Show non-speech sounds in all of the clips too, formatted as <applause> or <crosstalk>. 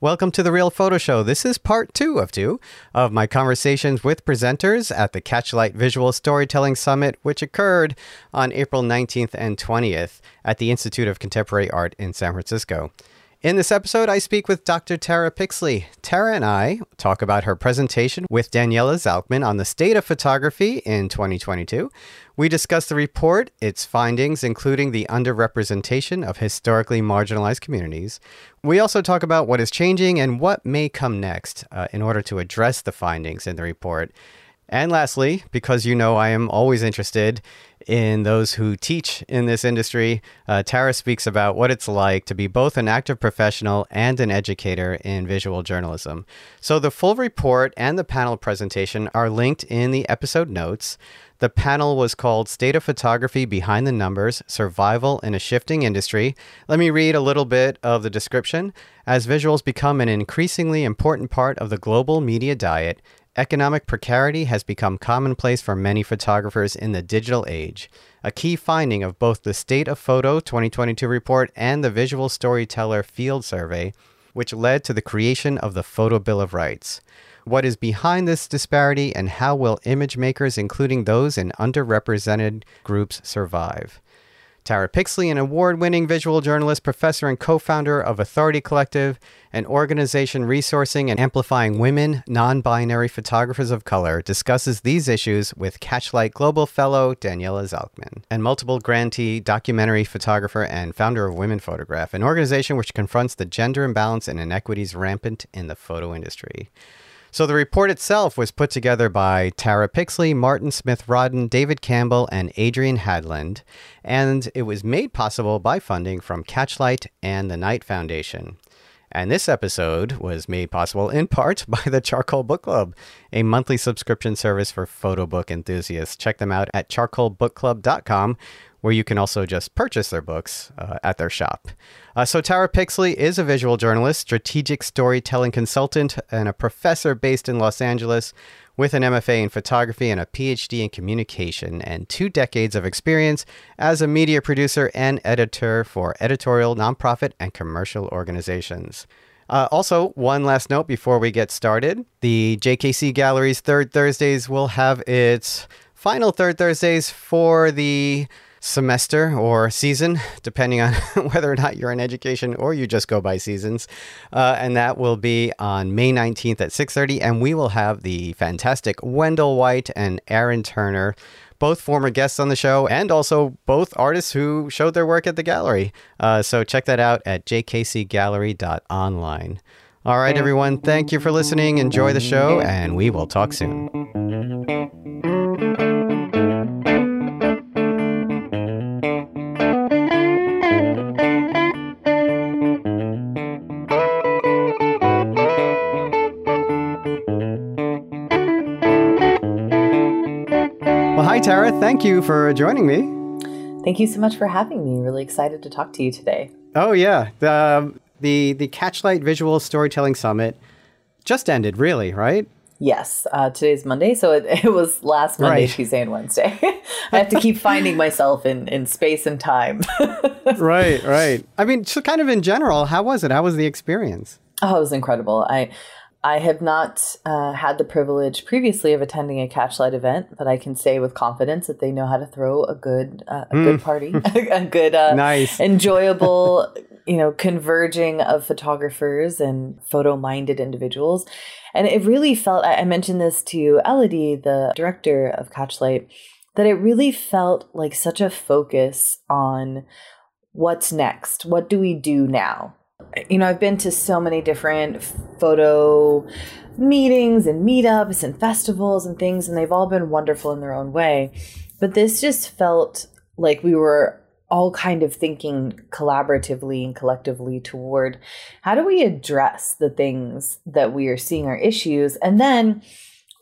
Welcome to the Real Photo Show. This is part two of two of my conversations with presenters at the Catchlight Visual Storytelling Summit, which occurred on April 19th and 20th at the Institute of Contemporary Art in San Francisco. In this episode, I speak with Dr. Tara Pixley. Tara and I talk about her presentation with Daniela Zalcman on the state of photography in 2022. We discuss the report, its findings, including the underrepresentation of historically marginalized communities. We also talk about what is changing and what may come next uh, in order to address the findings in the report. And lastly, because you know I am always interested in those who teach in this industry, uh, Tara speaks about what it's like to be both an active professional and an educator in visual journalism. So the full report and the panel presentation are linked in the episode notes. The panel was called State of Photography Behind the Numbers Survival in a Shifting Industry. Let me read a little bit of the description. As visuals become an increasingly important part of the global media diet, Economic precarity has become commonplace for many photographers in the digital age, a key finding of both the State of Photo 2022 report and the Visual Storyteller Field Survey, which led to the creation of the Photo Bill of Rights. What is behind this disparity and how will image makers, including those in underrepresented groups, survive? Tara Pixley, an award winning visual journalist, professor, and co founder of Authority Collective, an organization resourcing and amplifying women, non binary photographers of color, discusses these issues with Catchlight Global Fellow Daniela Zalcman, and multiple grantee documentary photographer and founder of Women Photograph, an organization which confronts the gender imbalance and inequities rampant in the photo industry. So the report itself was put together by Tara Pixley, Martin Smith Rodden, David Campbell, and Adrian Hadland, and it was made possible by funding from Catchlight and the Knight Foundation. And this episode was made possible in part <laughs> by the Charcoal Book Club, a monthly subscription service for photo book enthusiasts. Check them out at charcoalbookclub.com, where you can also just purchase their books uh, at their shop. Uh, so, Tara Pixley is a visual journalist, strategic storytelling consultant, and a professor based in Los Angeles with an MFA in photography and a PhD in communication, and two decades of experience as a media producer and editor for editorial, nonprofit, and commercial organizations. Uh, also, one last note before we get started the JKC Gallery's Third Thursdays will have its final Third Thursdays for the semester or season, depending on <laughs> whether or not you're in education or you just go by seasons. Uh, and that will be on May 19th at 6.30. And we will have the fantastic Wendell White and Aaron Turner, both former guests on the show and also both artists who showed their work at the gallery. Uh, so check that out at jkcgallery.online. All right, everyone. Thank you for listening. Enjoy the show, and we will talk soon. Thank you for joining me. Thank you so much for having me. Really excited to talk to you today. Oh yeah, the um, the the Catchlight Visual Storytelling Summit just ended, really, right? Yes, uh, today's Monday, so it, <laughs> it was last Monday, right. Tuesday, and Wednesday. <laughs> I have to keep <laughs> finding myself in in space and time. right, right. I mean, so kind of in general, how was it? How was the experience? Oh, it was incredible. I I have not uh, had the privilege previously of attending a Catchlight event, but I can say with confidence that they know how to throw a good uh, a mm. good party, <laughs> <laughs> a good uh, nice, enjoyable, <laughs> you know, converging of photographers and photo minded individuals. And it really felt. I mentioned this to Elodie, the director of Catchlight, that it really felt like such a focus on what's next. What do we do now? You know, I've been to so many different photo meetings and meetups and festivals and things, and they've all been wonderful in their own way. But this just felt like we were all kind of thinking collaboratively and collectively toward how do we address the things that we are seeing are issues and then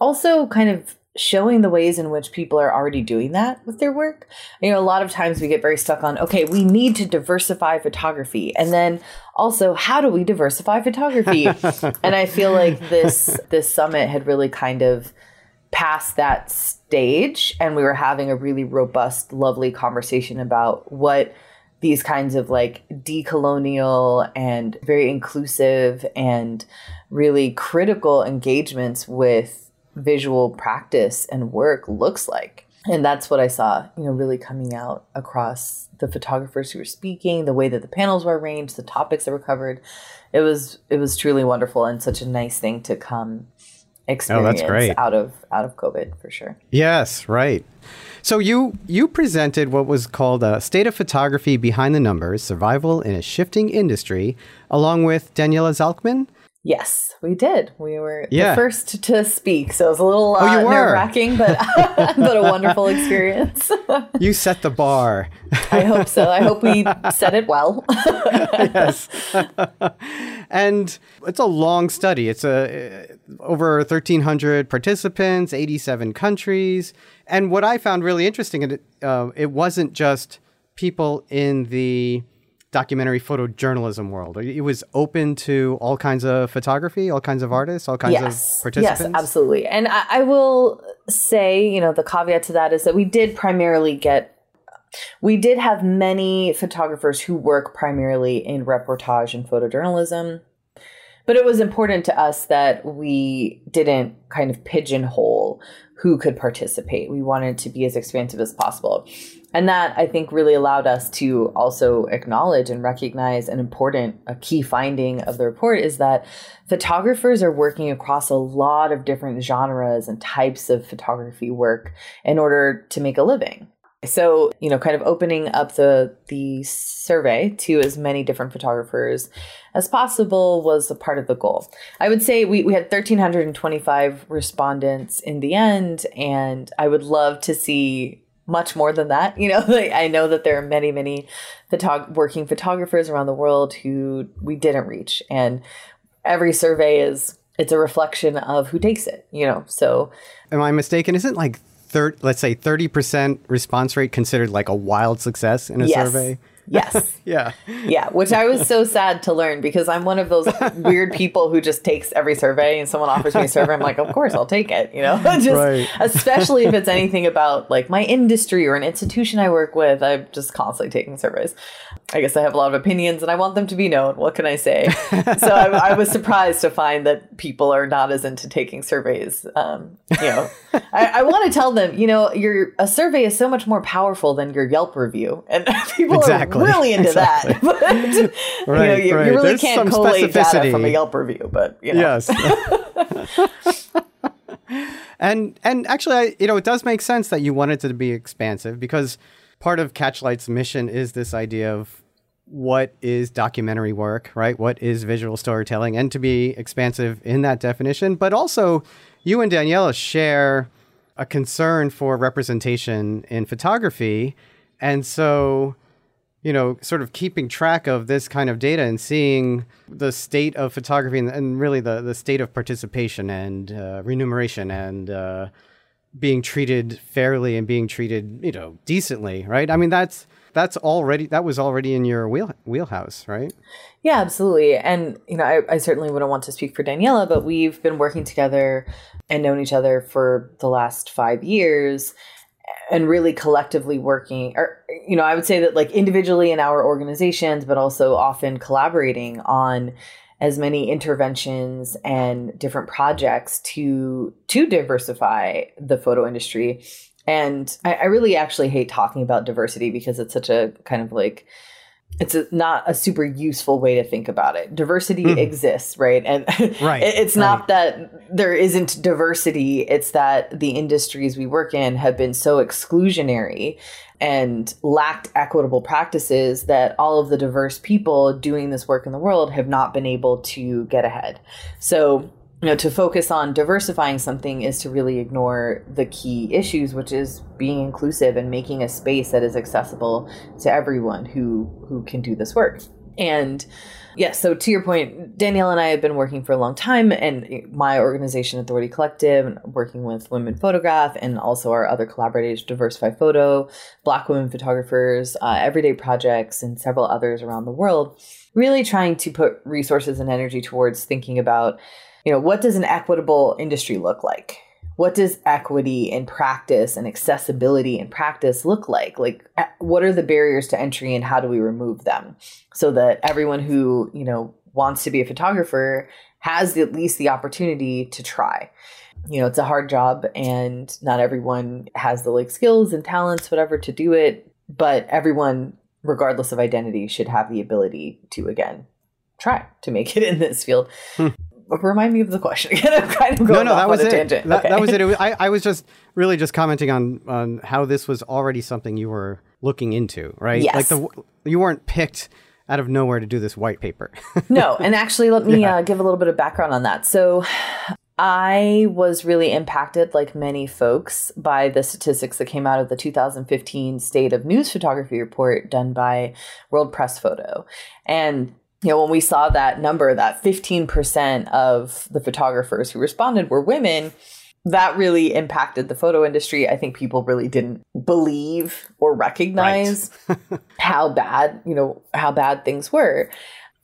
also kind of showing the ways in which people are already doing that with their work. You know, a lot of times we get very stuck on, okay, we need to diversify photography. And then also, how do we diversify photography? <laughs> and I feel like this this summit had really kind of passed that stage and we were having a really robust, lovely conversation about what these kinds of like decolonial and very inclusive and really critical engagements with visual practice and work looks like. And that's what I saw, you know, really coming out across the photographers who were speaking, the way that the panels were arranged, the topics that were covered. It was it was truly wonderful and such a nice thing to come experience oh, that's great. out of out of COVID for sure. Yes, right. So you you presented what was called a state of photography behind the numbers: survival in a shifting industry, along with Daniela Zalcman. Yes, we did. We were yeah. the first to speak, so it was a little uh, oh, nerve wracking, but <laughs> but a wonderful experience. <laughs> you set the bar. I hope so. I hope we <laughs> set it well. yes, and it's a long study. It's a over thirteen hundred participants, eighty seven countries, and what I found really interesting, it uh, it wasn't just people in the documentary photojournalism world. It was open to all kinds of photography, all kinds of artists, all kinds yes. of participants. Yes, absolutely. And I, I will say, you know, the caveat to that is that we did primarily get we did have many photographers who work primarily in reportage and photojournalism. But it was important to us that we didn't kind of pigeonhole who could participate. We wanted to be as expansive as possible. And that I think really allowed us to also acknowledge and recognize an important, a key finding of the report is that photographers are working across a lot of different genres and types of photography work in order to make a living. So, you know, kind of opening up the the survey to as many different photographers as possible was a part of the goal. I would say we, we had 1,325 respondents in the end, and I would love to see much more than that. You know, <laughs> like, I know that there are many, many photog- working photographers around the world who we didn't reach, and every survey is it's a reflection of who takes it. You know, so am I mistaken? Isn't like third, let's say thirty percent response rate considered like a wild success in a yes. survey? Yes. <laughs> yeah. Yeah. Which I was so sad to learn because I'm one of those weird people who just takes every survey and someone offers me a survey. I'm like, of course, I'll take it. You know, <laughs> just right. especially if it's anything about like my industry or an institution I work with. I'm just constantly taking surveys. I guess I have a lot of opinions and I want them to be known. What can I say? so I, I, was surprised to find that people are not as into taking surveys. Um, you know, I, I want to tell them, you know, your a survey is so much more powerful than your Yelp review, and <laughs> people exactly. are really into exactly. that. <laughs> but <laughs> right, you, know, you, right. you really There's can't collate data from a Yelp review, but you know. yes. <laughs> and and actually, I, you know, it does make sense that you wanted to be expansive because part of Catchlight's mission is this idea of what is documentary work, right? What is visual storytelling, and to be expansive in that definition. But also, you and Daniela share a concern for representation in photography. And so, you know, sort of keeping track of this kind of data and seeing the state of photography and, and really the, the state of participation and uh, remuneration and uh, being treated fairly and being treated, you know, decently, right? I mean, that's that's already that was already in your wheel wheelhouse, right? Yeah, absolutely. And you know, I, I certainly wouldn't want to speak for Daniela, but we've been working together and known each other for the last five years and really collectively working or you know i would say that like individually in our organizations but also often collaborating on as many interventions and different projects to to diversify the photo industry. And I, I really actually hate talking about diversity because it's such a kind of like it's a, not a super useful way to think about it. Diversity mm. exists, right? And <laughs> right, it's not right. that there isn't diversity, it's that the industries we work in have been so exclusionary and lacked equitable practices that all of the diverse people doing this work in the world have not been able to get ahead. So you know to focus on diversifying something is to really ignore the key issues which is being inclusive and making a space that is accessible to everyone who who can do this work. And yes yeah, so to your point danielle and i have been working for a long time and my organization authority collective working with women photograph and also our other collaborators diversify photo black women photographers uh, everyday projects and several others around the world really trying to put resources and energy towards thinking about you know, what does an equitable industry look like? what does equity in practice and accessibility in practice look like? Like, what are the barriers to entry and how do we remove them so that everyone who, you know, wants to be a photographer has at least the opportunity to try? You know, it's a hard job and not everyone has the like skills and talents, whatever, to do it. But everyone, regardless of identity, should have the ability to, again, try to make <laughs> it in this field. Hmm remind me of the question <laughs> again. I'm kind of going no, no, that was it. That, okay. that, was it. it was, I, I was just <laughs> really just commenting on on how this was already something you were looking into, right? Yes. Like the you weren't picked out of nowhere to do this white paper. <laughs> no, and actually, let me yeah. uh, give a little bit of background on that. So. I was really impacted, like many folks, by the statistics that came out of the 2015 State of News Photography report done by World Press Photo. And you know, when we saw that number, that 15% of the photographers who responded were women, that really impacted the photo industry. I think people really didn't believe or recognize right. <laughs> how bad, you know, how bad things were.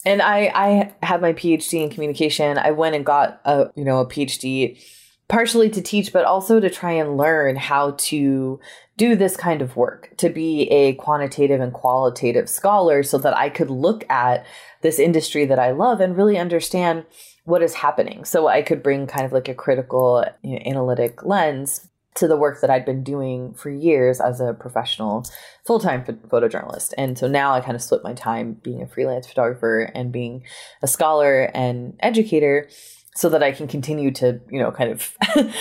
And I, I have my PhD in communication. I went and got a, you know, a PhD partially to teach, but also to try and learn how to do this kind of work, to be a quantitative and qualitative scholar so that I could look at this industry that I love and really understand what is happening. So I could bring kind of like a critical, you know, analytic lens to the work that I'd been doing for years as a professional full time photojournalist. And so now I kind of split my time being a freelance photographer and being a scholar and educator so that I can continue to, you know, kind of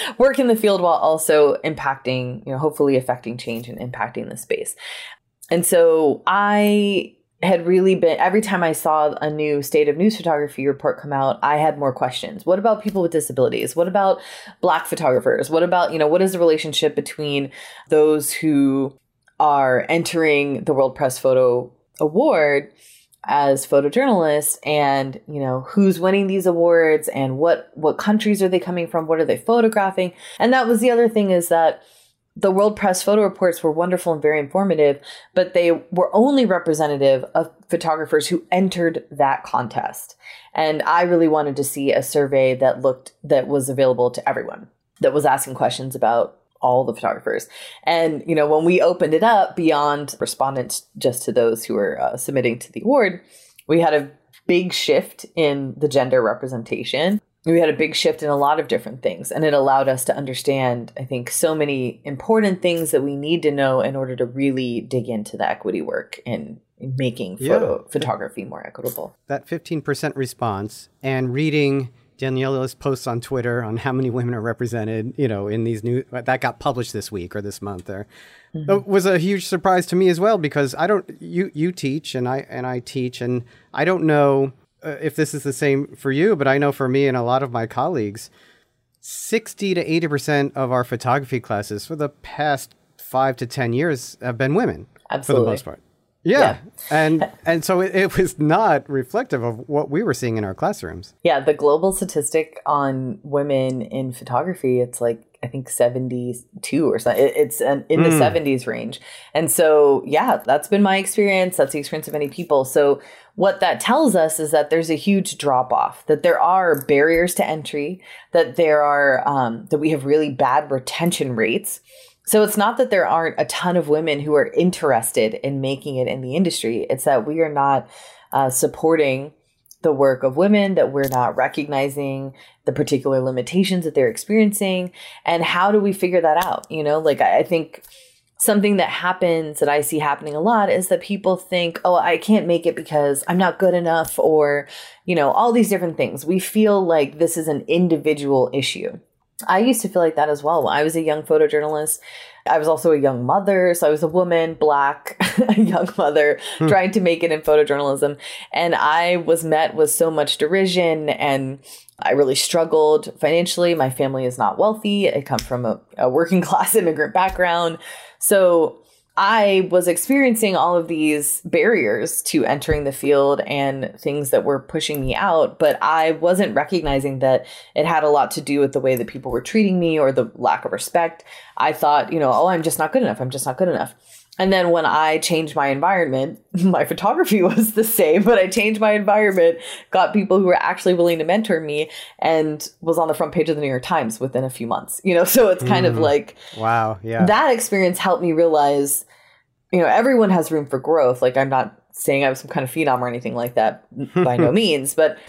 <laughs> work in the field while also impacting, you know, hopefully affecting change and impacting the space. And so I had really been every time I saw a new state of news photography report come out, I had more questions. What about people with disabilities? What about black photographers? What about, you know, what is the relationship between those who are entering the World Press Photo Award as photojournalists and you know who's winning these awards and what what countries are they coming from what are they photographing? And that was the other thing is that the world press photo reports were wonderful and very informative but they were only representative of photographers who entered that contest. And i really wanted to see a survey that looked that was available to everyone that was asking questions about all the photographers. And, you know, when we opened it up beyond respondents just to those who were uh, submitting to the award, we had a big shift in the gender representation. We had a big shift in a lot of different things, and it allowed us to understand, I think, so many important things that we need to know in order to really dig into the equity work and making photo yeah. photography more equitable. That 15% response and reading Daniela's posts on Twitter on how many women are represented, you know, in these new that got published this week or this month or mm-hmm. was a huge surprise to me as well because I don't you you teach and I and I teach and I don't know uh, if this is the same for you, but I know for me and a lot of my colleagues 60 to 80% of our photography classes for the past 5 to 10 years have been women Absolutely. for the most part. Yeah. yeah. and <laughs> and so it, it, was not reflective of what we were seeing in our classrooms. Yeah, the global statistic on women in photography, it's like I think 72 or something. It, it's an, in mm. the 70s range. And so, yeah, that's been my experience. That's the experience of many people. So, what that tells us is that there's a huge drop off, that there are barriers to entry, that there are, um, that we have really bad retention rates so it's not that there aren't a ton of women who are interested in making it in the industry. It's that we are not uh, supporting the work of women, that we're not recognizing the particular limitations that they're experiencing. And how do we figure that out? You know, like I, I think something that happens that I see happening a lot is that people think, oh, I can't make it because I'm not good enough, or, you know, all these different things. We feel like this is an individual issue. I used to feel like that as well. I was a young photojournalist. I was also a young mother. So I was a woman, black, <laughs> a young mother, hmm. trying to make it in photojournalism. And I was met with so much derision and I really struggled financially. My family is not wealthy. I come from a, a working <laughs> class immigrant background. So I was experiencing all of these barriers to entering the field and things that were pushing me out, but I wasn't recognizing that it had a lot to do with the way that people were treating me or the lack of respect. I thought, you know, oh, I'm just not good enough. I'm just not good enough. And then when I changed my environment, <laughs> my photography <laughs> was the same, but I changed my environment, got people who were actually willing to mentor me, and was on the front page of the New York Times within a few months. You know, <laughs> so it's kind mm. of like, wow, yeah. That experience helped me realize, you know, everyone has room for growth. Like, I'm not saying I was some kind of phenom or anything like that by no means, but,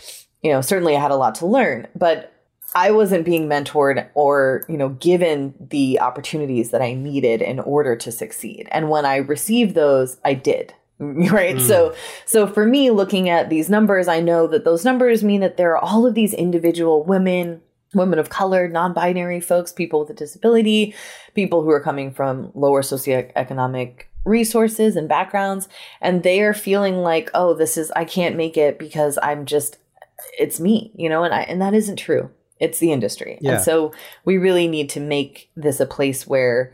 you know, certainly I had a lot to learn. But I wasn't being mentored or, you know, given the opportunities that I needed in order to succeed. And when I received those, I did. <laughs> Right. Mm. So, so for me, looking at these numbers, I know that those numbers mean that there are all of these individual women, women of color, non binary folks, people with a disability, people who are coming from lower socioeconomic resources and backgrounds. And they are feeling like, oh, this is, I can't make it because I'm just, it's me, you know, and I, and that isn't true it's the industry. Yeah. And so we really need to make this a place where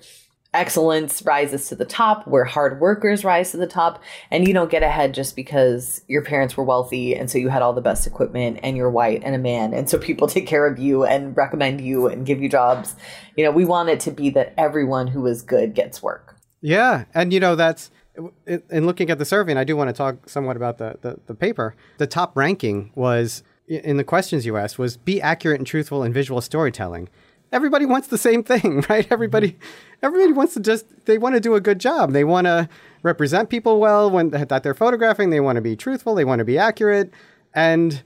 excellence rises to the top, where hard workers rise to the top, and you don't get ahead just because your parents were wealthy and so you had all the best equipment and you're white and a man and so people take care of you and recommend you and give you jobs. You know, we want it to be that everyone who is good gets work. Yeah, and you know that's in looking at the survey, and I do want to talk somewhat about the, the, the paper. The top ranking was in the questions you asked was be accurate and truthful in visual storytelling. Everybody wants the same thing, <laughs> right? Everybody, everybody wants to just they want to do a good job. They want to represent people well when that they're photographing. They want to be truthful. They want to be accurate, and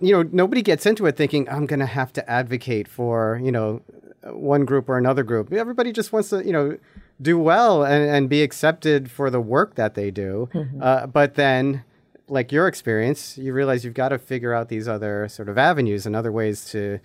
you know nobody gets into it thinking I'm going to have to advocate for you know one group or another group. Everybody just wants to you know do well and, and be accepted for the work that they do. Mm-hmm. Uh, but then like your experience, you realize you've got to figure out these other sort of avenues and other ways to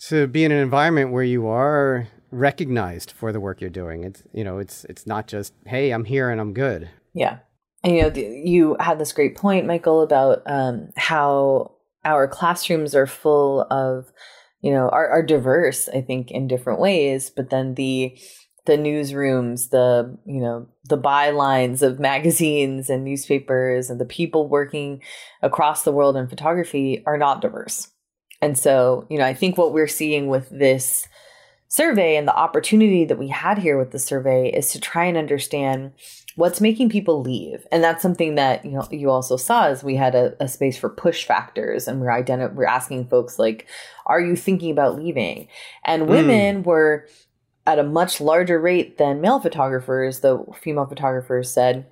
to be in an environment where you are recognized for the work you're doing. It's you know, it's it's not just hey, I'm here and I'm good. Yeah, and you know, you had this great point, Michael, about um, how our classrooms are full of you know are, are diverse. I think in different ways, but then the the newsrooms, the you know the bylines of magazines and newspapers, and the people working across the world in photography are not diverse. And so, you know, I think what we're seeing with this survey and the opportunity that we had here with the survey is to try and understand what's making people leave and that's something that you know you also saw as we had a, a space for push factors and we're identi- we're asking folks like are you thinking about leaving and hmm. women mm. were at a much larger rate than male photographers, the female photographers said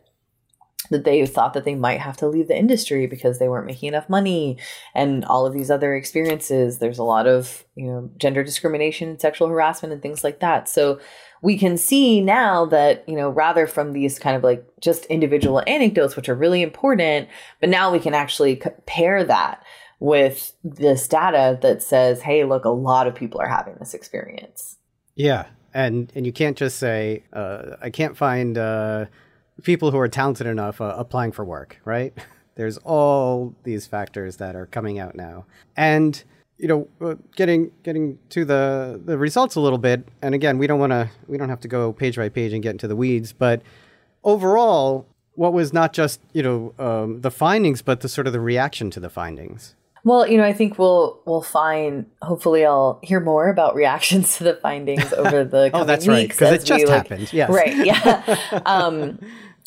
that they thought that they might have to leave the industry because they weren't making enough money and all of these other experiences. There's a lot of, you know, gender discrimination, sexual harassment and things like that. So we can see now that, you know, rather from these kind of like just individual anecdotes, which are really important, but now we can actually compare that with this data that says, hey, look, a lot of people are having this experience. Yeah, and and you can't just say uh, I can't find uh, people who are talented enough uh, applying for work, right? <laughs> There's all these factors that are coming out now, and you know, uh, getting getting to the the results a little bit. And again, we don't want to we don't have to go page by page and get into the weeds, but overall, what was not just you know um, the findings, but the sort of the reaction to the findings. Well, you know, I think we'll we'll find. Hopefully, I'll hear more about reactions <laughs> to the findings over the <laughs> coming oh, that's right, because it just we, happened. Like, yes, right. Yeah. <laughs> um,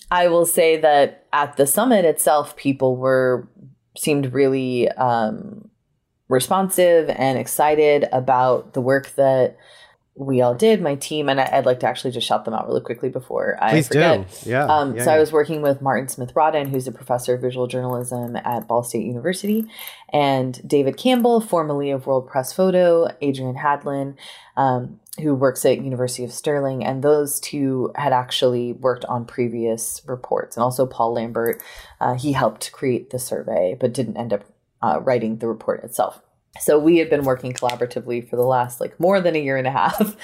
I will say that at the summit itself, people were seemed really um, responsive and excited about the work that we all did, my team, and I, would like to actually just shout them out really quickly before I Please forget. Do. Yeah, um, yeah so yeah. I was working with Martin Smith Rodden, who's a professor of visual journalism at Ball State University, and David Campbell, formerly of World Press Photo, Adrian Hadland, um, who works at University of Stirling, and those two had actually worked on previous reports, and also Paul Lambert. Uh, he helped create the survey, but didn't end up uh, writing the report itself. So we had been working collaboratively for the last like more than a year and a half.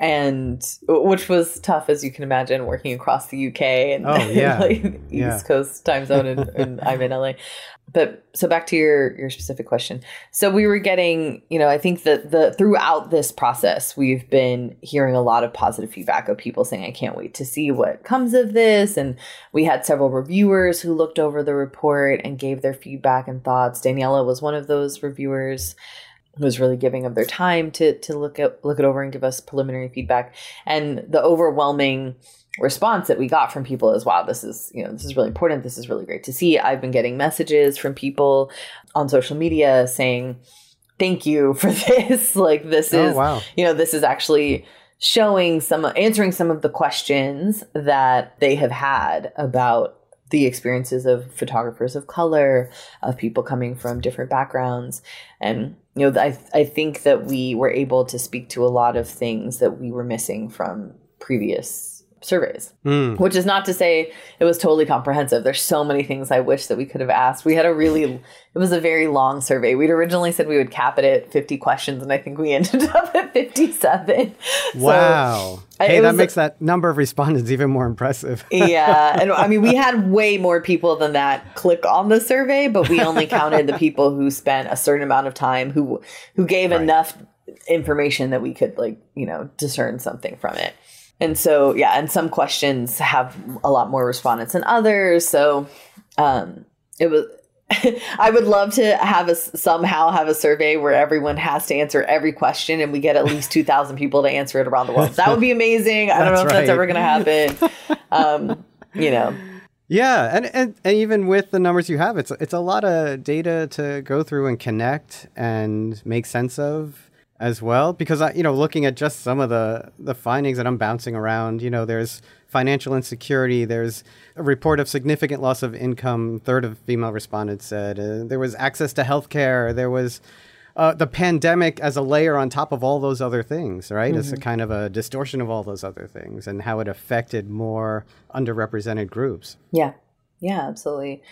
And which was tough, as you can imagine, working across the UK and, oh, <laughs> yeah. like East yeah. Coast time zone, and, and <laughs> I'm in LA but so back to your your specific question. So we were getting you know i think that the throughout this process we've been hearing a lot of positive feedback of people saying i can't wait to see what comes of this. And we had several reviewers who looked over the report and gave their feedback and thoughts. Daniela was one of those reviewers was really giving of their time to to look at look it over and give us preliminary feedback. And the overwhelming response that we got from people is wow this is you know this is really important this is really great to see i've been getting messages from people on social media saying thank you for <laughs> this like this oh, is wow. you know this is actually showing some answering some of the questions that they have had about the experiences of photographers of color of people coming from different backgrounds. And you know I, I think that we were able to speak to a lot of things that we were missing from previous surveys, mm. which is not to say it was totally comprehensive. There's so many things I wish that we could have asked. We had a really, <laughs> it was a very long survey. We'd originally said we would cap it at 50 questions, and I think we <laughs> ended up at 57. Wow. So, hey, that makes that number of respondents <laughs> even more impressive. yeah. And I mean, we had way more people than that click on the survey, but we only counted the people who spent a certain amount of time who, who gave right. enough information that we could like, you know, discern something from it. And so, yeah, and some questions have a lot more respondents than others. So, um, it was. <laughs> I would love to have a somehow have a survey where everyone has to answer every question, and we get at least two thousand people to answer it around the world. That would be amazing. I don't know if right. that's ever going to happen. Um, you know. Yeah, and, and and even with the numbers you have, it's it's a lot of data to go through and connect and make sense of as well because I, you know looking at just some of the the findings that I'm bouncing around you know there's financial insecurity there's a report of significant loss of income. Third of female respondents said uh, there was access to healthcare there was uh, the pandemic as a layer on top of all those other things right? Mm-hmm. it's a kind of a distortion of all those other things and how it affected more underrepresented groups. Yeah. Yeah absolutely.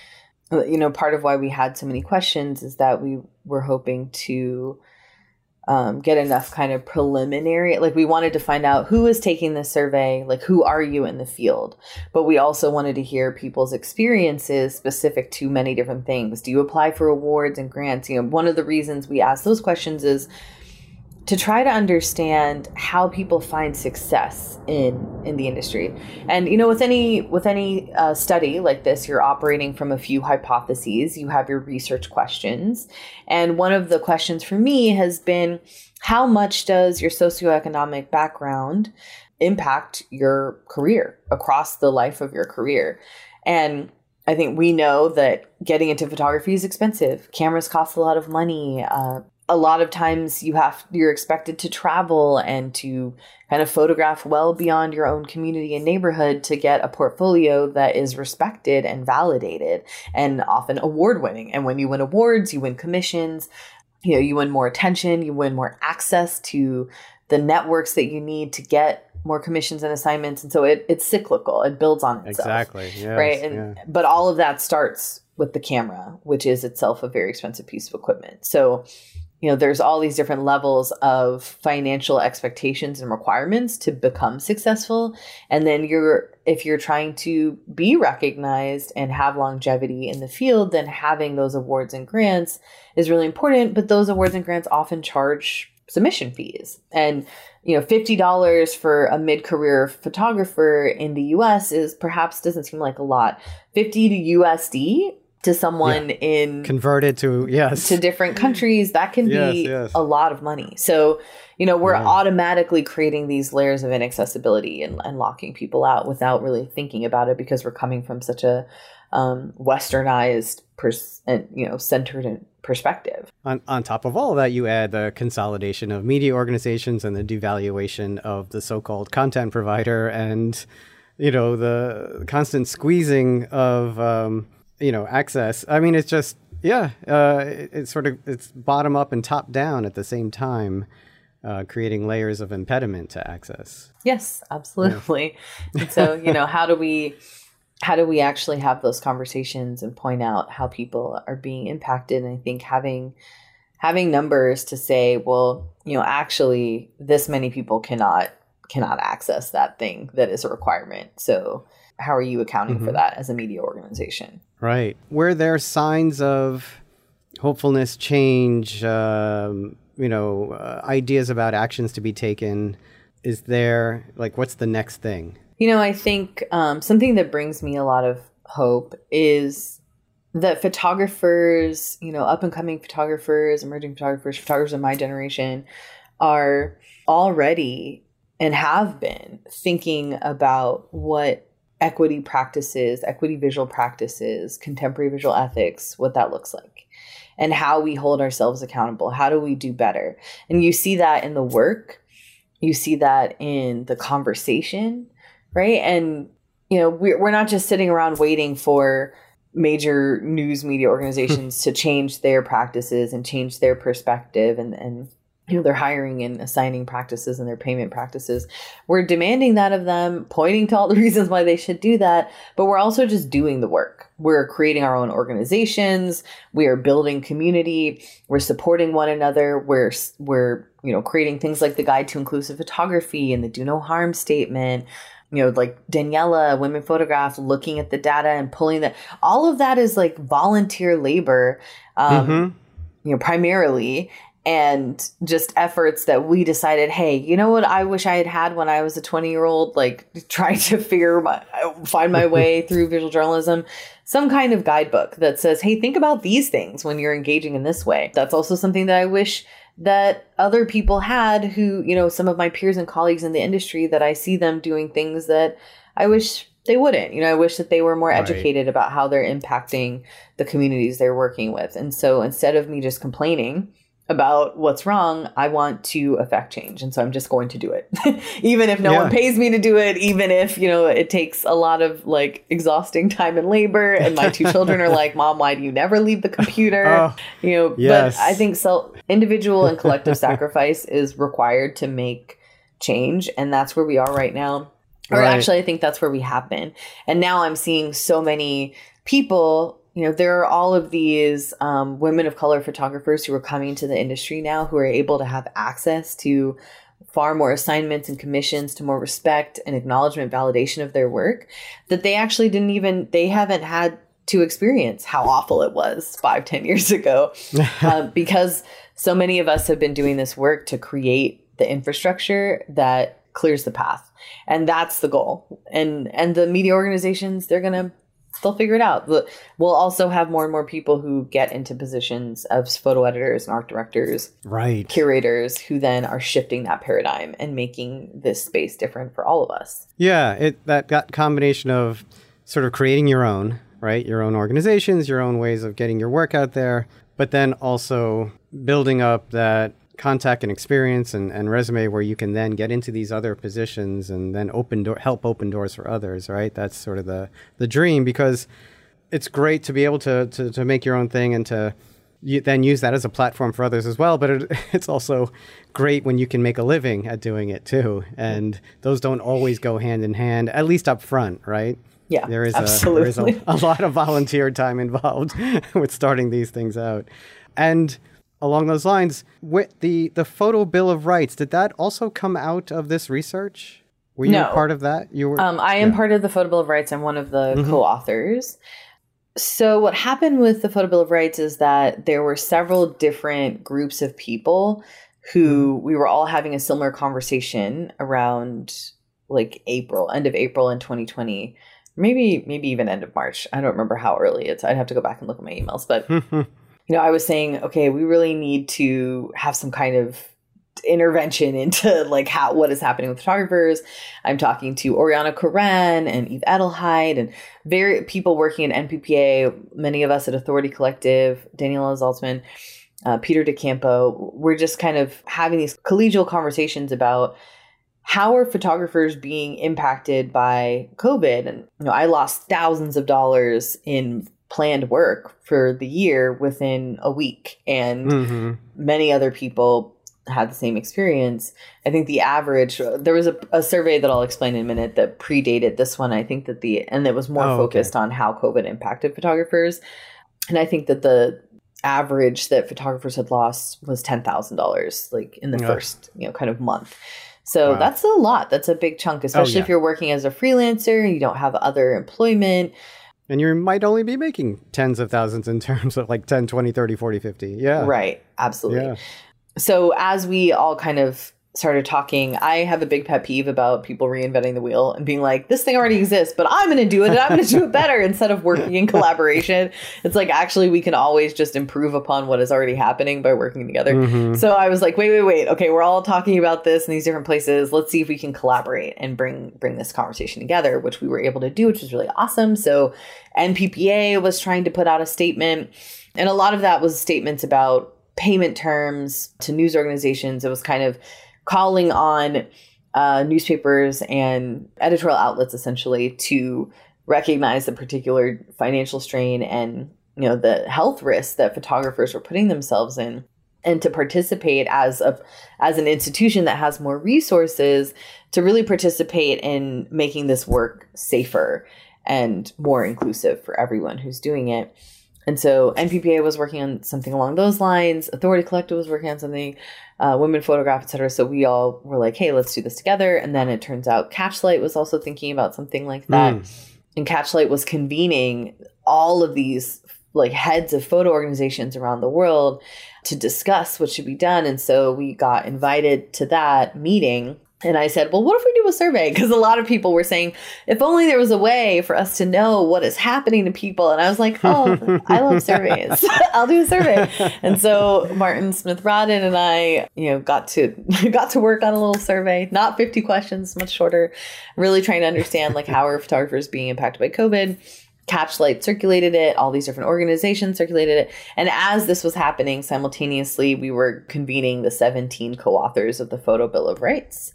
You know part of why we had so many questions is that we were hoping to um, get enough kind of preliminary like we wanted to find out who is taking this survey like who are you in the field? But we also wanted to hear people's experiences specific to many different things. Do you apply for awards and grants? You know one of the reasons we ask those questions is to try to understand how people find success in in the industry and you know with any with any uh, study like this you're operating from a few hypotheses you have your research questions and one of the questions for me has been how much does your socioeconomic background impact your career across the life of your career and I think we know that getting into photography is expensive. Cameras cost a lot of money. Uh, a lot of times you have you're expected to travel and to kind of photograph well beyond your own community and neighborhood to get a portfolio that is respected and validated and often award winning and when you win awards you win commissions you know you win more attention you win more access to the networks that you need to get more commissions and assignments. And so it, it's cyclical. It builds on itself. Exactly. Yes, right? And yeah. but all of that starts with the camera which is itself a very expensive piece of equipment. So you know there's all these different levels of financial expectations and requirements to become successful. And then you're if you're trying to be recognized and have longevity in the field then having those awards and grants is really important. But those awards and grants often charge submission fees. And you know $50 for a mid-career photographer in the US is perhaps doesn't seem like a lot. 50 to USD to someone yeah. in converted to yes to different countries that can yes, be yes. a lot of money so you know we're automatically creating these layers of inaccessibility and, and locking people out without really thinking about it because we're coming from such a um, westernized pers- and you know centered perspective on, on top of all of that you add the consolidation of media organizations and the devaluation of the so-called content provider and you know the constant squeezing of um, you know access. I mean it's just yeah uh, it, it's sort of it's bottom up and top down at the same time uh, creating layers of impediment to access. Yes absolutely. Yeah. and so you know <laughs> how do we how do we actually have those conversations and point out how people are being impacted? And i think having having numbers to say well you know actually this many people cannot cannot access that thing that is a requirement. So how are you accounting mm-hmm. for that as a media organization Right. Were there signs of hopefulness, change, um, you know, uh, ideas about actions to be taken? Is there, like, what's the next thing? You know, I think um, something that brings me a lot of hope is that photographers, you know, up and coming photographers, emerging photographers, photographers of my generation are already and have been thinking about what equity practices, equity visual practices, contemporary visual ethics, what that looks like, and how we hold ourselves accountable. How do we do better? And you see that in the work, you see that in the conversation, right? And, you know, we're, we're not just sitting around waiting for major news media organizations <laughs> to change their practices and change their perspective and, and you know their hiring and assigning practices and their payment practices. We're demanding that of them pointing to all the <laughs> reasons why they should do that but we're also just doing the work. We're creating our own organizations. We are building community. We're supporting one another. We're we're you know creating things like the guide to inclusive photography and the do no harm statement. You know like daniela women photograph looking at the data and pulling that all of that is like volunteer labor um, mm-hmm. you know primarily and just efforts that we decided, hey, you know what I wish I had had when I was a 20 year old, like <laughs> trying to figure my, find my way <laughs> through visual journalism, some kind of guidebook that says, hey, think about these things when you're engaging in this way. That's also something that I wish that other people had who, you know, some of my peers and colleagues in the industry that I see them doing things that I wish they wouldn't. You know, I wish that they were more right. educated about how they're impacting the communities they're working with. And so instead of me just complaining, about what's wrong, I want to affect change. And so I'm just going to do it. <laughs> even if no yeah. one pays me to do it, even if, you know, it takes a lot of like exhausting time and labor and my two children are like, "Mom, why do you never leave the computer?" <laughs> Oh, you know, yes. but I think self individual and collective sacrifice <laughs> is required to make change and that's where we are right now. Or right. actually I think that's where we have been. And now I'm seeing so many people you know, there are all of these um, women of color photographers who are coming to the industry now who are able to have access to far more assignments and commissions to more respect and acknowledgement validation of their work that they actually didn't even they haven't had to experience how awful it was five ten years ago <laughs> uh, because so many of us have been doing this work to create the infrastructure that clears the path. And that's the goal. And and the media organizations they're gonna they'll figure it out. We'll also have more and more people who get into positions of photo editors and art directors, right? Curators who then are shifting that paradigm and making this space different for all of us. Yeah, it that got combination of sort of creating your own, right? Your own organizations, your own ways of getting your work out there, but then also building up that contact and experience and, and resume where you can then get into these other positions and then open door help open doors for others right? That's sort of the the dream because it's great to be able to to, to make your own thing and to you then use that as a platform for others as well but it, <laughs> it's also great when you can make a living at doing it too. And those don't always go hand in hand at least up front right? Yeah there is, absolutely. A, there is a, <laughs> a lot of volunteer time involved <laughs> with starting these things out. And along those lines, with the the photo bill of rights, did that also come out of this research? Were you no. part of that? You were. Um, I am yeah. part of the photo bill of rights. I'm one of the mm-hmm. co-authors. So what happened with the photo bill of rights is that there were several different groups of people who mm-hmm. we were all having a similar conversation around like April, end of April in 2020 maybe maybe even end of March. I don't remember how early it's. I'd have to go back and look at my emails, but <laughs> you know, I was saying, okay, we really need to have some kind of intervention <laughs> into like how what is happening with photographers. I'm talking to Oriana Koren and Eve Edelheid and very people working at NPPA, many of us at Authority Collective, Daniela Zalcman, uh, Peter DiCampo. We're just kind of having these collegial conversations about how are photographers being impacted by COVID? And you know, I lost thousands of dollars in planned work for the year within a week and mm-hmm. many other people had the same experience i think the average there was a, a, survey that i'll explain in a minute that predated this one i think that the and it was more oh, focused okay. on how covid impacted photographers and i think that the average that photographers had lost was $10000 like in the yeah. first you know kind of month so wow. that's a lot that's a big chunk oh, especially oh, yeah. if you're working as a freelancer and you don't have other employment and you might only be making tens of thousands in terms of like 10, 20, 30, 40, 50. Yeah. Right. Absolutely. Yeah. So as we all kind of started talking, I have a big pet peeve about people reinventing the wheel and being like, this thing already exists, but I'm going to do it and I'm going to do it better <laughs> instead of working in collaboration. It's like, actually, we can always just improve upon what is already happening by working together. Mm-hmm. So I was like, wait, wait, wait. Okay, we're all talking about this in these different places. Let's see if we can collaborate and bring bring this conversation together, which we were able to do, which was really awesome. So NPPA was trying to put out a statement. And a lot of that was statements about payment terms to news organizations. It was kind of calling on uh, newspapers and editorial outlets essentially to recognize the particular financial strain and you know the health risks that photographers were putting themselves in. And to participate as a as an institution that has more resources to really participate in making this work safer and more inclusive for everyone who's doing it and so NPPA was working on something along those lines. Authority Collective was working on something, uh, Women Photograph, etc. So we all were like, hey, let's do this together. And then it turns out Catchlight was also thinking about something like that. Mm. And Catchlight was convening all of these like heads of photo organizations around the world to discuss what should be done. And so we got invited to that meeting and I said, well, what if we do a survey? <laughs> Because a lot of people were saying, if only there was a way for us to know what is happening to people. And I was like, oh, I love surveys. <laughs> I'll do a survey. And so Martin Smith Rodden and I, you know, got to <laughs> got to work on a little survey, not 50 questions, much shorter, really trying to understand like how are photographers being impacted by COVID Catchlight circulated it, all these different organizations circulated it. And as this was happening simultaneously, we were convening the 17 co authors of the Photo Bill of Rights.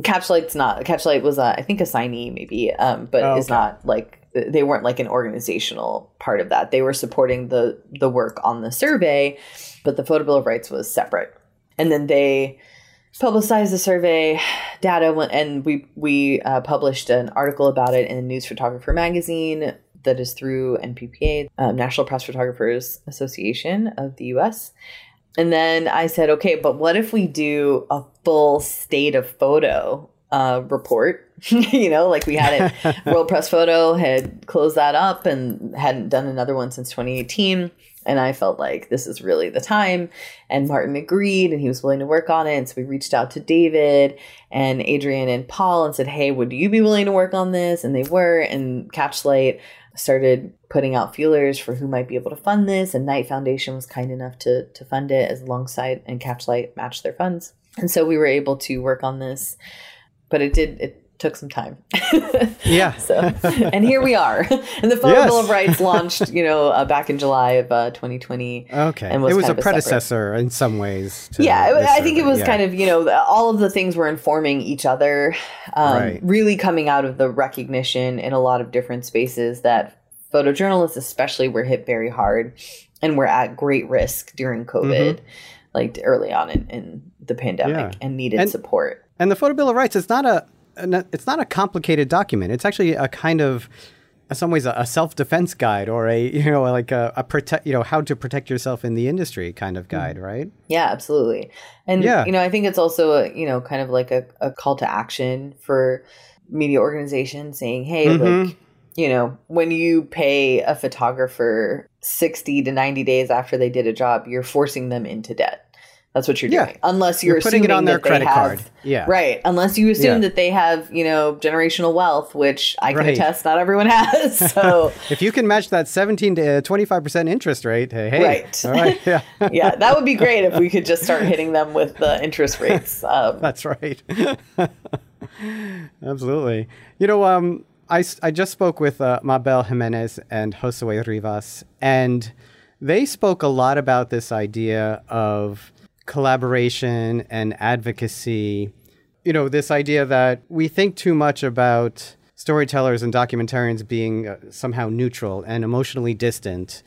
Catchlight's not, Catchlight was, a, I think, a signee maybe, um, but oh, okay. is not like, they weren't like an organizational part of that. They were supporting the, the work on the survey, but the Photo Bill of Rights was separate. And then they, publicized the survey data and we we uh, published an article about it in News Photographer magazine that is through NPPA, um, National Press Photographers Association of the US. And then I said, okay, but what if we do a full state of photo uh, report? <laughs> you know, like we had it, <laughs> World Press Photo had closed that up and hadn't done another one since 2018. And I felt like this is really the time. And Martin agreed and he was willing to work on it. And so we reached out to David and Adrian and Paul and said, Hey, would you be willing to work on this? And they were. And Catchlight started putting out feelers for who might be able to fund this and knight foundation was kind enough to to fund it as alongside and catchlight matched their funds. And so we were able to work on this but it did it took some time <laughs> yeah <laughs> so and here we are <laughs> and the photo yes. bill of rights launched you know uh, back in july of uh, 2020 okay and was it was a predecessor a in some ways yeah i think it was yeah. kind of you know all of the things were informing each other um, right. really coming out of the recognition in a lot of different spaces that photojournalists especially were hit very hard and were at great risk during covid mm-hmm. like early on in, in the pandemic yeah. and needed and, support and the photo bill of rights is not a it's not a complicated document it's actually a kind of in some ways a, self-defense guide or a you know like a, a, protect you know how to protect yourself in the industry kind of guide mm right yeah absolutely and yeah. you know i think it's also a you know kind of like a, a call to action for media organizations saying hey mm-hmm. like you know, when you pay a photographer 60 to 90 days after they did a job, you're forcing them into debt. That's what you're doing. Unless you're, you're putting it on their credit have, card. Yeah. Right. Unless you assume yeah. that they have, you know, generational wealth, which I can right. attest not everyone has. <laughs> So if you can match that 17 to 25% interest rate, hey, right. All right. <laughs> Yeah. yeah. That would be great if we could just start <laughs> hitting them with the interest rates. Um, That's right. Absolutely. You know, um, I, I just spoke with uh, Mabel Jimenez and Josue Rivas, and they spoke a lot about this idea of collaboration and advocacy. You know, this idea that we think too much about storytellers and documentarians being uh, somehow neutral and emotionally distant,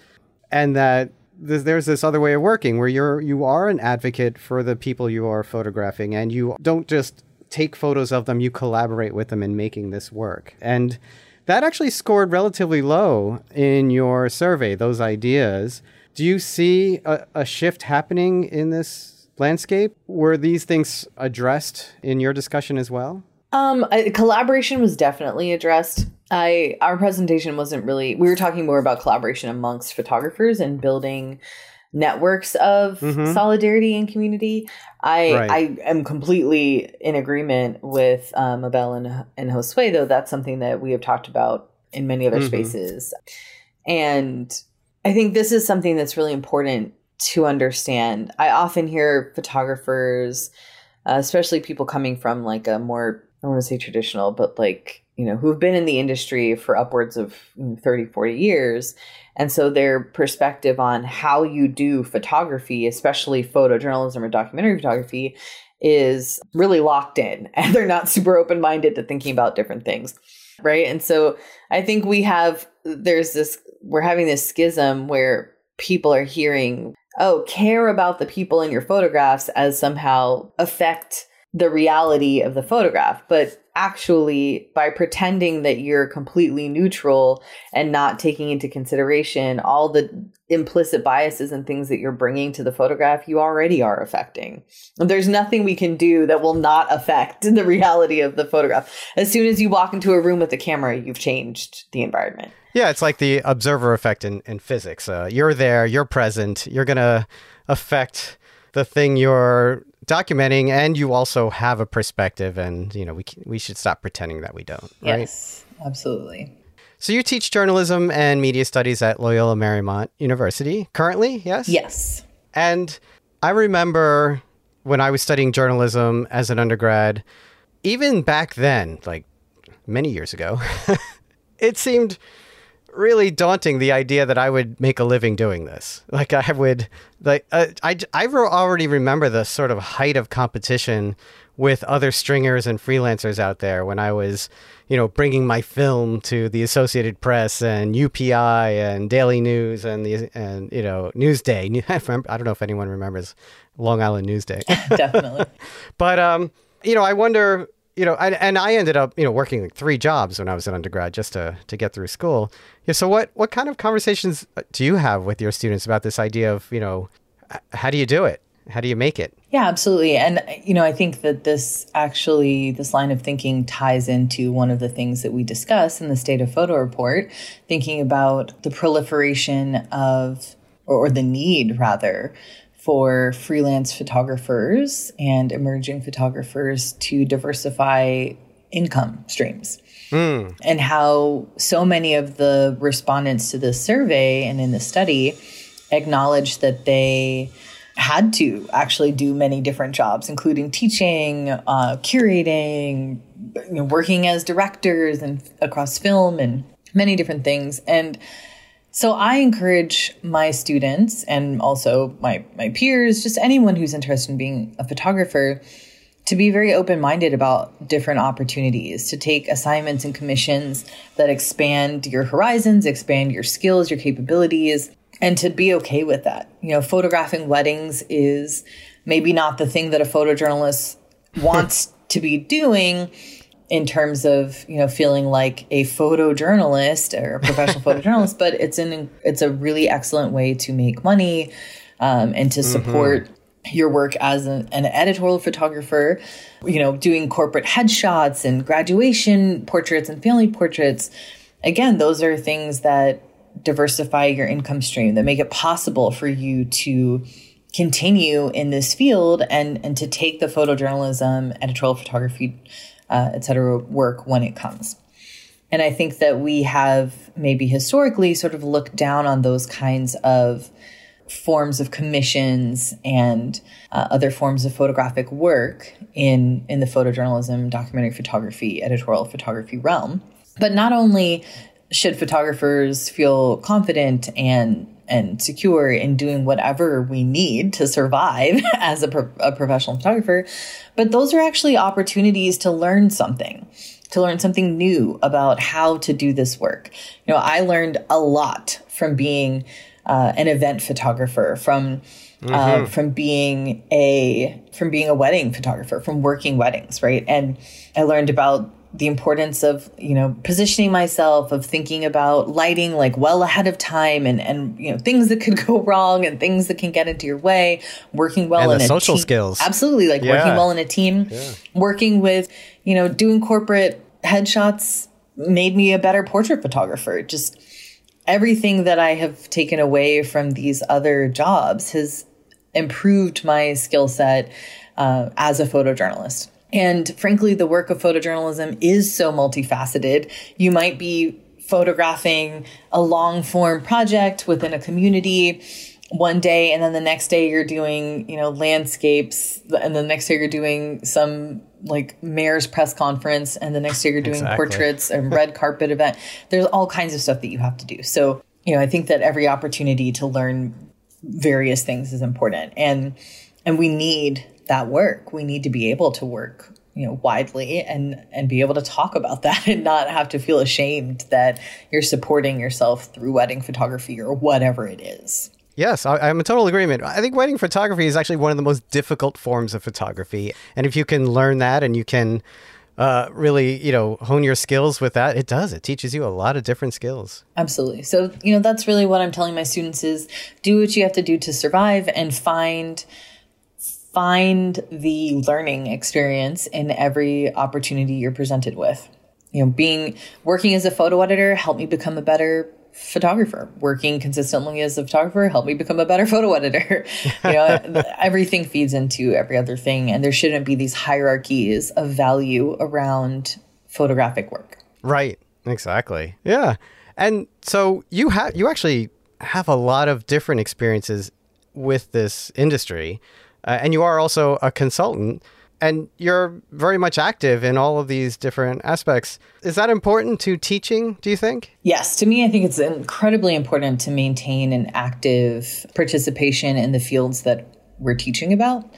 and that there's this other way of working where you're you are an advocate for the people you are photographing, and you don't just take photos of them, you collaborate with them in making this work. And that actually scored relatively low in your survey, those ideas. Do you see a, a shift happening in this landscape? Were these things addressed in your discussion as well? Um, collaboration was definitely addressed. I our presentation wasn't really. We were talking more about collaboration amongst photographers and building networks of mm-hmm. solidarity and community. I right. I am completely in agreement with um, Mabel and and Josue, though that's something that we have talked about in many other mm-hmm. spaces, and I think this is something that's really important to understand. I often hear photographers, uh, especially people coming from like a more I don't want to say traditional, but like you know, who've been in the industry for upwards of 30, 40 years. And so their perspective on how you do photography, especially photojournalism or documentary photography, is really locked in <laughs> and they're not super open minded to thinking about different things. Right. And so I think we have, there's this, we're having this schism where people are hearing, oh, care about the people in your photographs as somehow affect the reality of the photograph. But actually by pretending that you're completely neutral and not taking into consideration all the implicit biases and things that you're bringing to the photograph you already are affecting there's nothing we can do that will not affect the reality of the photograph as soon as you walk into a room with a camera you've changed the environment yeah it's like the observer effect in, in physics. Uh, you're there you're present you're going to affect the thing you're documenting and you also have a perspective and you know we we should stop pretending that we don't right? Yes absolutely. So you teach journalism and media studies at Loyola Marymount University currently yes? Yes. And i remember when i was studying journalism as an undergrad even back then like many years ago <laughs> it seemed really daunting the idea that I would make a living doing this. Like I would, like uh, I I already remember the sort of height of competition with other stringers and freelancers out there when I was, you know, bringing my film to the Associated Press and UPI and Daily News and the and you know Newsday. <laughs> I don't know if anyone remembers Long Island Newsday. <laughs> Definitely. <laughs> but um, you know, I wonder you know, and, and I ended up, you know, working like three jobs when I was an undergrad just to, to get through school. Yeah. So what, what kind of conversations uh, do you have with your students about this idea of, you know, how do you do it? How do you make it? Yeah, absolutely. And, you know, I think that this actually, this line of thinking ties into one of the things that we discuss in the State of Photo report, thinking about the proliferation of, or, or the need rather, for freelance photographers and emerging photographers to diversify income streams. Mm. And how so many of the respondents to this survey and in the study acknowledged that they had to actually do many different jobs, including teaching, uh, curating, you know, working as directors and across film and many different things. And so I encourage my students and also my, my peers, just anyone who's interested in being a photographer, to be very open minded about different opportunities, to take assignments and commissions that expand your horizons, expand your skills, your capabilities, and to be okay with that. You know, photographing weddings is maybe not the thing that a photojournalist <laughs> wants to be doing in terms of you know feeling like a photojournalist or a professional <laughs> photojournalist, but it's an it's a really excellent way to make money um, and to mm-hmm. support mm-hmm. your work as an, an editorial photographer. You know, doing corporate headshots and graduation portraits and family portraits. Again, those are things that diversify your income stream that make it possible for you to continue in this field and and to take the photojournalism editorial photography uh, et cetera, work when it comes. And I think that we have maybe historically sort of looked down on those kinds of forms of commissions and uh, other forms of photographic work in in the photojournalism, documentary photography, editorial photography realm. But not only should photographers feel confident and and secure in doing whatever we need to survive <laughs> as a, pro- a professional photographer. But those are actually opportunities to learn something to learn something new about how to do this work. You know, I learned a lot from being uh, an event photographer, from uh, mm-hmm. uh, from being a from being a wedding photographer, from working weddings, right? And I learned about the importance of you know positioning myself of thinking about lighting like well ahead of time and and you know things that could <laughs> go wrong and things that can get into your way working well and in social te- skills absolutely like yeah. working well in a team yeah. working with you know doing corporate headshots made me a better portrait photographer just everything that I have taken away from these other jobs has improved my skill set uh, as a photojournalist. And frankly, the work of photojournalism is so multifaceted. You might be photographing a long form project within a community one day and then the next day you're doing you know landscapes and the next day you're doing some like mayor's press conference and the next day you're doing exactly. portraits and red <laughs> carpet event there's all kinds of stuff that you have to do so you know i think that every opportunity to learn various things is important and and we need that work we need to be able to work you know widely and and be able to talk about <laughs> that and not have to feel ashamed that you're supporting yourself through wedding photography or whatever it is Yes, I, am in total agreement. I think wedding photography is actually one of the most difficult forms of photography, and if you can learn that and you can uh, really, you know, hone your skills with that, it does. It teaches you a lot of different skills. Absolutely. So, you know, that's really what I'm telling my students is do what you have to do to survive and find find the learning experience in every opportunity you're presented with. You know, being working as a photo editor helped me become a better photographer. Working consistently as a photographer helped me become a better <laughs> photo editor. you know, <laughs> everything feeds into every other thing, and there shouldn't be these hierarchies of value around photographic work. Right. Exactly. Yeah. And so you have you actually have a lot of different experiences with this industry, uh, and you are also a consultant and you're very much active in all of these different aspects. Is that important to teaching, do you think? Yes, to me, I think it's incredibly important to maintain an active participation in the fields that we're teaching about.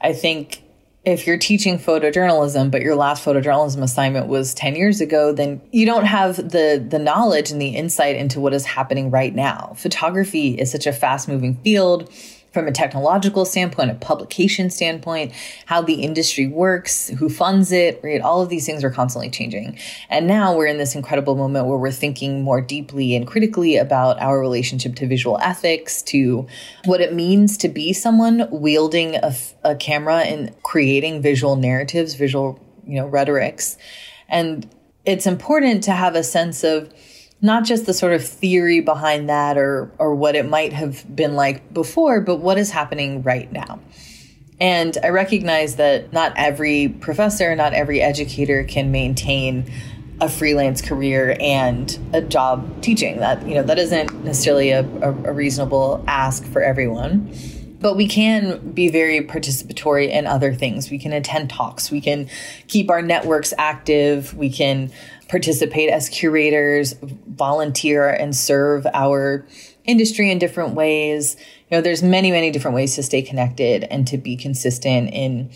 I think if you're teaching photojournalism, but your last photojournalism assignment was 10 years ago, then you don't have the, the knowledge and the insight into what is happening right now. Photography is such a fast moving field from a technological standpoint, a publication standpoint, how the industry works, who funds it, right? All of these things are constantly changing. And now we're in this incredible moment where we're thinking more deeply and critically about our relationship to visual ethics, to what it means to be someone wielding a, a camera and creating visual narratives, visual, you know, rhetorics. And it's important to have a sense of, not just the sort of theory behind that or or what it might have been like before, but what is happening right now. And I recognize that not every professor, not every educator can maintain a freelance career and a job teaching. That you know that isn't necessarily a, a, a reasonable ask for everyone but we can be very participatory in other things. We can attend talks. We can keep our networks active. We can participate as curators, volunteer and serve our industry in different ways. You know, there's many, many different ways to stay connected and to be consistent in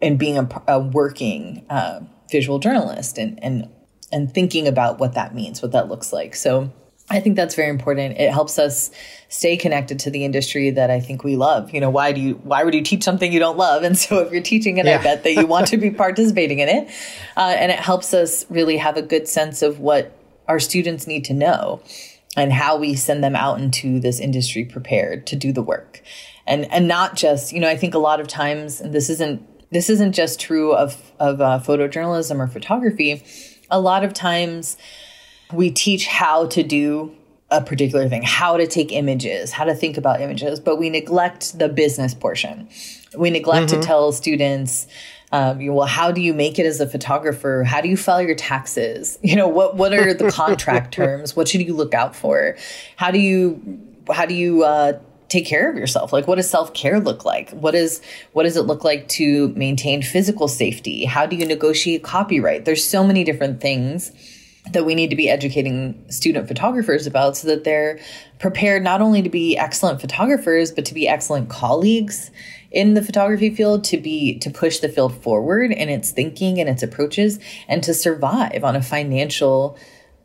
in being a, a working uh, visual journalist and and and thinking about what that means, what that looks like. So I think that's very important. It helps us stay connected to the industry that I think we love. You know, why do you why would you teach something you don't love? And so if you're teaching it, yeah. I bet that you want to be <laughs> participating in it. Uh, and it helps us really have a good sense of what our students need to know and how we send them out into this industry prepared to do the work. And and not just, you know, I think a lot of times and this isn't this isn't just true of of uh, photojournalism or photography. A lot of times we teach how to do a particular thing, how to take images, how to think about images, but we neglect the business portion. We neglect mm-hmm. to tell students, um, well, how do you make it as a photographer? How do you file your taxes? <laughs> You know, what what are the contract <laughs> terms? What should you look out for? How do you how do you uh, take care of yourself? Like, what does self care look like? What is what does it look like to maintain physical safety? How do you negotiate copyright? There's so many different things that we need to be educating student photographers about so that they're prepared not only to be excellent photographers but to be excellent colleagues in the photography field to be to push the field forward in its thinking and its approaches and to survive on a financial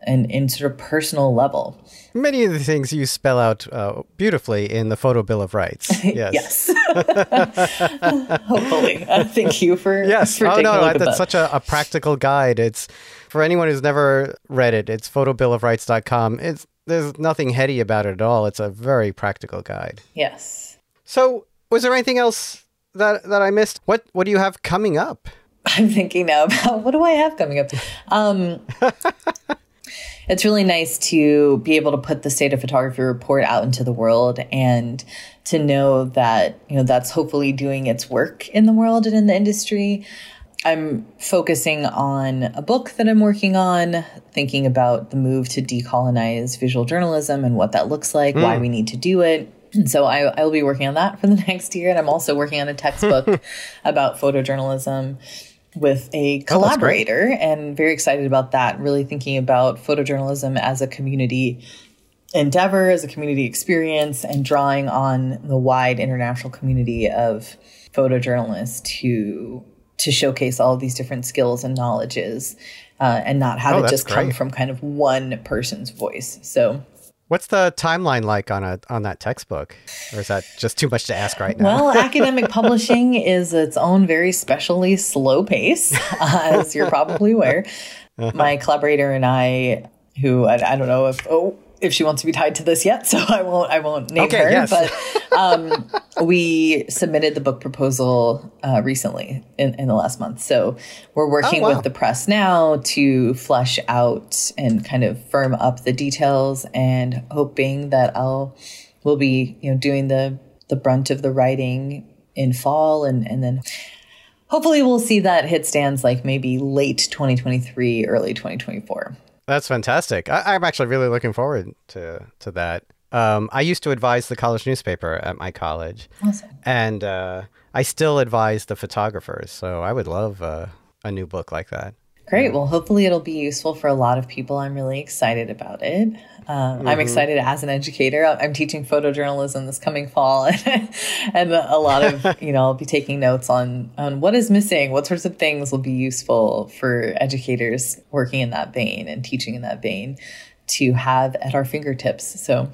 and, in sort of personal level. Many of the things you spell out uh, beautifully in the Photo Bill of Rights. <laughs> Yes. yes. <laughs> <laughs> Hopefully. Uh, thank you for yes. For oh no, that's that. such a, a practical guide. It's for anyone who's never read it, it's photobillofrights.com. It's there's nothing heady about it at all. It's a very practical guide. Yes. So, was there anything else that that I missed? What what do you have coming up? <laughs> I'm thinking now about what do I have coming up. Um, <laughs> it's really nice to be able to put the state of photography report out into the world and to know that you know that's hopefully doing its work in the world and in the industry i'm focusing on a book that i'm working on thinking about the move to decolonize visual journalism and what that looks like mm. why we need to do it and so I, I will be working on that for the <laughs> next year and i'm also working on a textbook <laughs> about photojournalism with a oh, collaborator oh, and very excited about that. Really thinking about photojournalism as a community endeavor, as a community experience, and drawing on the wide international community of photojournalists to to showcase all of these different skills and knowledges, uh, and not have oh, it just great. come from kind of one person's voice. So What's the timeline like on a on that textbook, or is that just too much to ask right now? Well, <laughs> academic publishing is its own very specially slow pace, uh, <laughs> as you're probably aware. Uh-huh. My collaborator and I, who I, I don't know if oh if she wants to be tied to this yet, <laughs> so I won't I won't name okay, her. Yes. But um, <laughs> we submitted the book proposal uh, recently in, in the last month, so we're working oh, wow. with the press now to flesh out and kind of firm up the details, and hoping that I'll we'll be you know doing the the brunt of the writing in fall, and and then hopefully we'll see that hit stands like maybe late 2023, early 2024. That's fantastic. I, am actually really looking forward to to that. Um, I used to advise the college newspaper at my college, awesome. and uh, I still advise the photographers. So I would love uh, a new book like that. Great. Well, hopefully it'll be useful for a lot of people. I'm really excited about it. Um, mm-hmm. I'm excited as an educator. I'm teaching photojournalism this coming fall, <laughs> and a lot of <laughs> you know I'll be taking notes on on what is missing, what sorts of things will be useful for educators working in that vein and teaching in that vein to have at our fingertips. So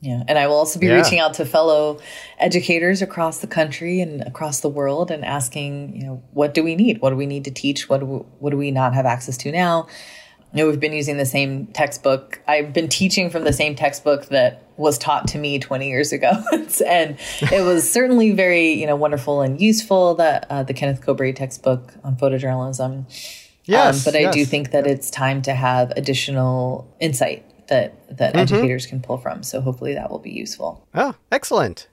yeah. And I will also be yeah. reaching out to fellow educators across the country and across the world and asking, you know, what do we need? What do we need to teach? What do we, what do we not have access to now? You know, we've been using the same textbook. I've been teaching from the same textbook that was taught to me 20 years ago. <laughs> and it was certainly very, you know, wonderful and useful that uh, the Kenneth Kobré textbook on photojournalism. Yes, um, but I yes. do think that it's time to have additional insight that that mm-hmm. educators can pull from. So hopefully that will be useful. Oh, excellent.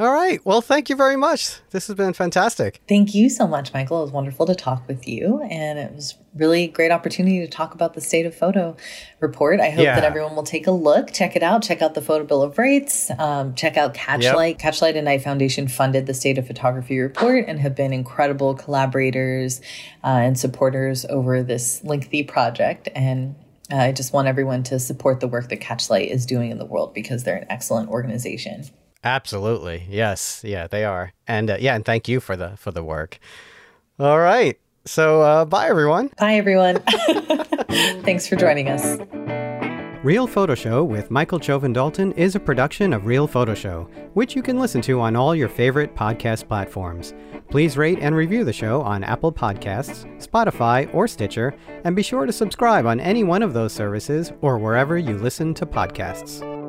All right. Well, thank you very much. This has been fantastic. Thank you so much, Michael. It was wonderful to talk with you. And it was really great opportunity to talk about the State of Photo report. I hope yeah. that everyone will take a look, check it out, check out the Photo Bill of Rights, um, check out Catchlight. Yep. Catchlight and Knight Foundation funded the State of Photography report and have been incredible collaborators uh, and supporters over this lengthy project. And I just want everyone to support the work that Catchlight is doing in the world because they're an excellent organization. Absolutely. Yes. Yeah, they are. And uh, yeah, and thank you for the for the work. All right. So, uh, bye everyone. Bye everyone. <laughs> Thanks for joining us. Real Photo Show with Michael Chovan Dalton is a production of Real Photo Show, which you can listen to on all your favorite podcast platforms. Please rate and review the show on Apple Podcasts, Spotify, or Stitcher, and be sure to subscribe on any one of those services or wherever you listen to podcasts.